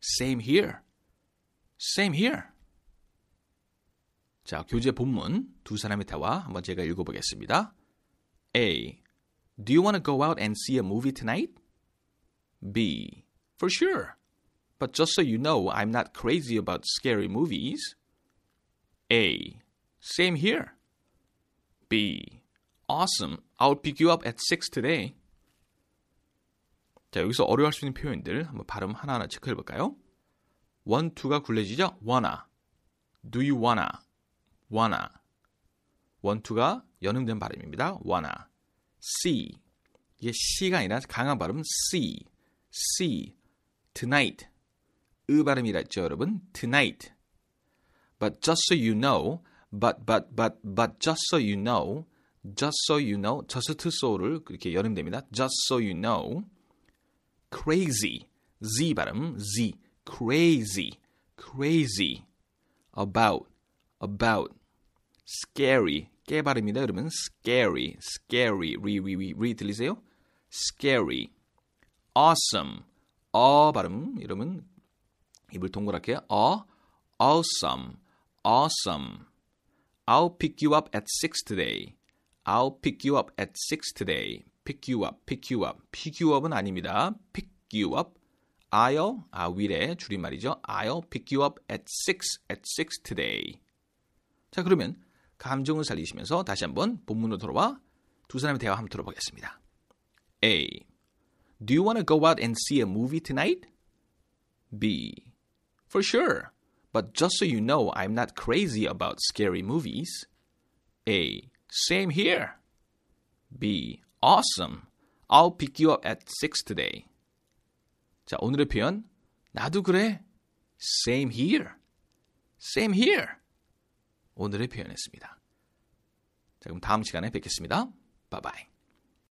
Same here. Same here. 자, 교재 본문 두 사람의 대화 한번 제가 읽어보겠습니다. A. Do you want to go out and see a movie tonight? B. For sure. But just so you know, I'm not crazy about scary movies. A. Same here. B. Awesome. I'll pick you up at 6 today. 자, 여기서 어려워할 수 있는 표현들 한번 발음 하나하나 체크해 볼까요? 원, 투가 굴레지죠? wanna. Do you wanna? wanna. 원, 투가 연음된 발음입니다. wanna. see. 이게 C가 아니라 강한 발음 C. C. tonight. 으 발음이라 했죠, 여러분? tonight. But just so you know, but, but, but, but just so you know, just so you know, just so를 그렇게 연음됩니다. just so you know, crazy, z 발음, z, crazy, crazy, about, about, scary, 깨 발음이다. 여러분, scary, scary, 리, 리, 리, 리 들리세요? scary, awesome, 어 발음, 여러분, 입을 동그랗게, 어, awesome, awesome. I'll pick you up at 6 today. I'll pick you up at 6 today. Pick you up, pick you up. pick you up은 아닙니다. pick you up. I'll, 아, will의 줄임말이죠. I'll pick you up at 6, at 6 today. 자, 그러면 감정을 살리시면서 다시 한번 본문으로 돌아와 두 사람의 대화 한번 들어보겠습니다. A. Do you want to go out and see a movie tonight? B. For sure. But just so you know, I'm not crazy about scary movies. A. Same here. B. Awesome. I'll pick you up at 6 today. 자, 오늘의 표현. 나도 그래. Same here. Same here. 오늘의 표현이었습니다. 자, 그럼 다음 시간에 뵙겠습니다. Bye bye.